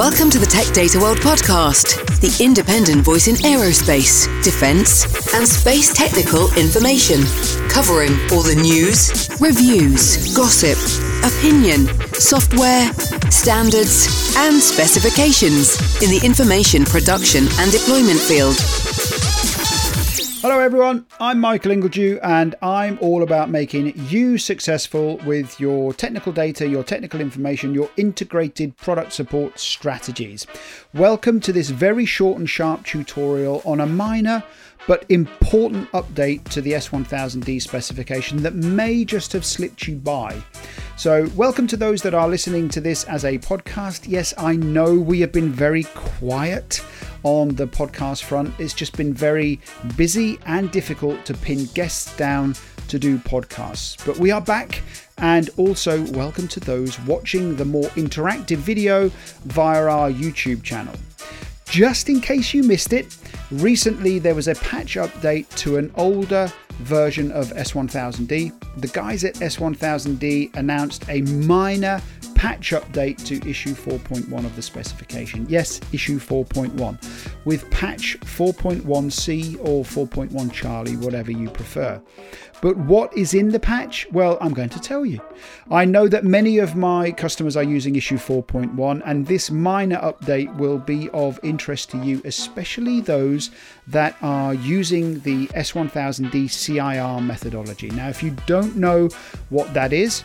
Welcome to the Tech Data World podcast, the independent voice in aerospace, defense, and space technical information, covering all the news, reviews, gossip, opinion, software, standards, and specifications in the information production and deployment field. Hello, everyone. I'm Michael Ingledew, and I'm all about making you successful with your technical data, your technical information, your integrated product support strategies. Welcome to this very short and sharp tutorial on a minor but important update to the S1000D specification that may just have slipped you by. So, welcome to those that are listening to this as a podcast. Yes, I know we have been very quiet on the podcast front. It's just been very busy and difficult to pin guests down to do podcasts. But we are back, and also welcome to those watching the more interactive video via our YouTube channel. Just in case you missed it, recently there was a patch update to an older version of S1000D. The guys at S1000D announced a minor patch update to issue 4.1 of the specification. Yes, issue 4.1 with patch 4.1C or 4.1 Charlie, whatever you prefer. But what is in the patch? Well, I'm going to tell you. I know that many of my customers are using issue 4.1, and this minor update will be of interest to you, especially those that are using the S1000D CIR methodology. Now, if you don't know what that is,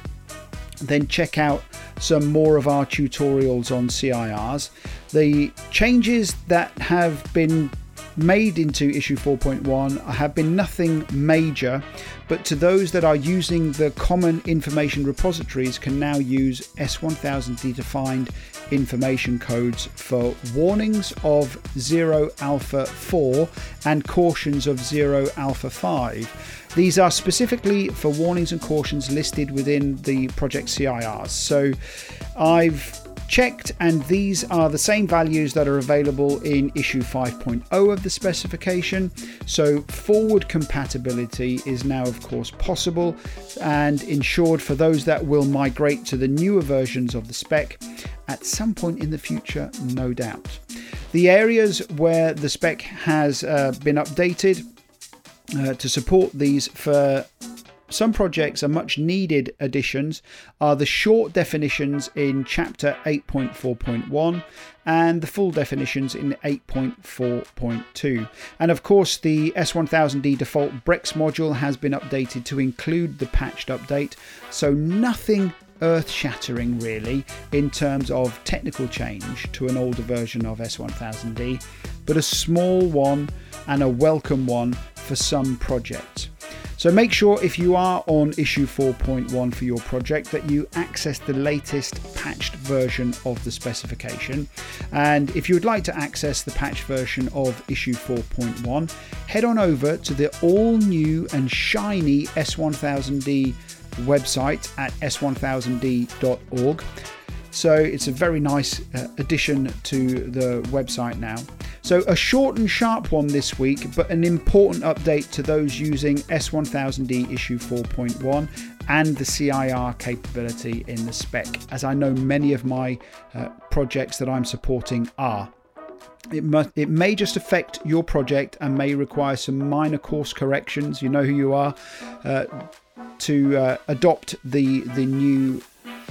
then check out some more of our tutorials on CIRs. The changes that have been made into issue 4.1 have been nothing major, but to those that are using the common information repositories can now use S1000D defined information codes for warnings of 0 alpha 4 and cautions of 0 alpha 5. These are specifically for warnings and cautions listed within the project CIRs. So I've checked and these are the same values that are available in issue 5.0 of the specification. So forward compatibility is now of course possible and ensured for those that will migrate to the newer versions of the spec at some point in the future no doubt. The areas where the spec has uh, been updated uh, to support these for some projects are much needed additions are the short definitions in chapter 8.4.1 and the full definitions in 8.4.2 and of course the S1000D default Brex module has been updated to include the patched update so nothing earth shattering, really, in terms of technical change to an older version of S1000D, but a small one and a welcome one for some projects. So make sure if you are on issue 4.1 for your project that you access the latest patched version of the specification. And if you would like to access the patched version of issue 4.1, head on over to the all new and shiny S1000D website at s1000d.org. So it's a very nice uh, addition to the website now. So, a short and sharp one this week, but an important update to those using S1000D issue 4.1 and the CIR capability in the spec, as I know many of my uh, projects that I'm supporting are. It, it may just affect your project and may require some minor course corrections. You know who you are. Uh, to uh, adopt the the new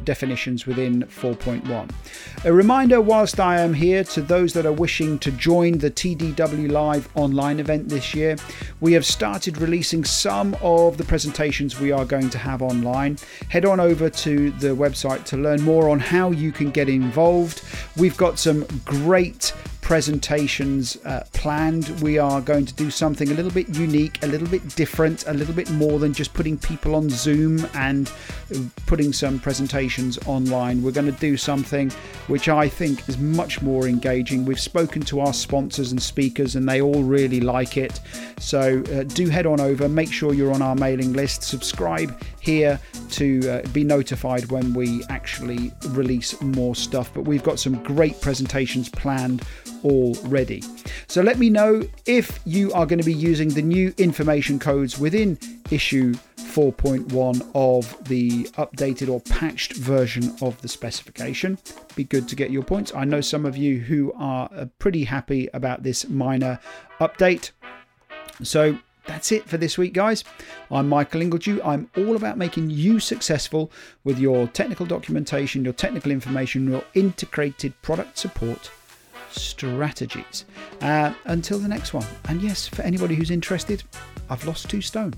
definitions within 4.1. A reminder whilst I am here to those that are wishing to join the TDW Live online event this year, we have started releasing some of the presentations we are going to have online. Head on over to the website to learn more on how you can get involved. We've got some great presentations uh, planned. We are going to do something a little bit unique, a little bit different, a little bit more than just putting people on Zoom and uh, putting some presentations online. We're going to do something which I think is much more engaging. We've spoken to our sponsors and speakers, and they all really like it. So uh, do head on over, make sure you're on our mailing list, subscribe here to uh, be notified when we actually release more stuff. But we've got some great presentations planned already. So let me know if you are going to be using the new information codes within issue 4.1 of the updated or patched version of the specification. Be good to get your points. I know some of you who are uh, pretty happy about this minor update. So that's it for this week, guys. I'm Michael Ingledew. I'm all about making you successful with your technical documentation, your technical information, your integrated product support strategies. Uh, until the next one. And yes, for anybody who's interested, I've lost two stone.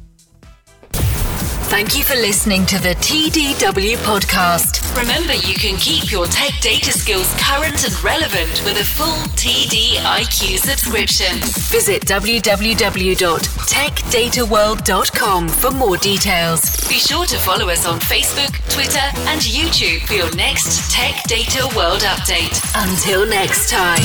Thank you for listening to the TDW podcast. Remember, you can keep your tech data skills current and relevant with a full TDIQ subscription. Visit www.techdataworld.com for more details. Be sure to follow us on Facebook, Twitter, and YouTube for your next Tech Data World update. Until next time.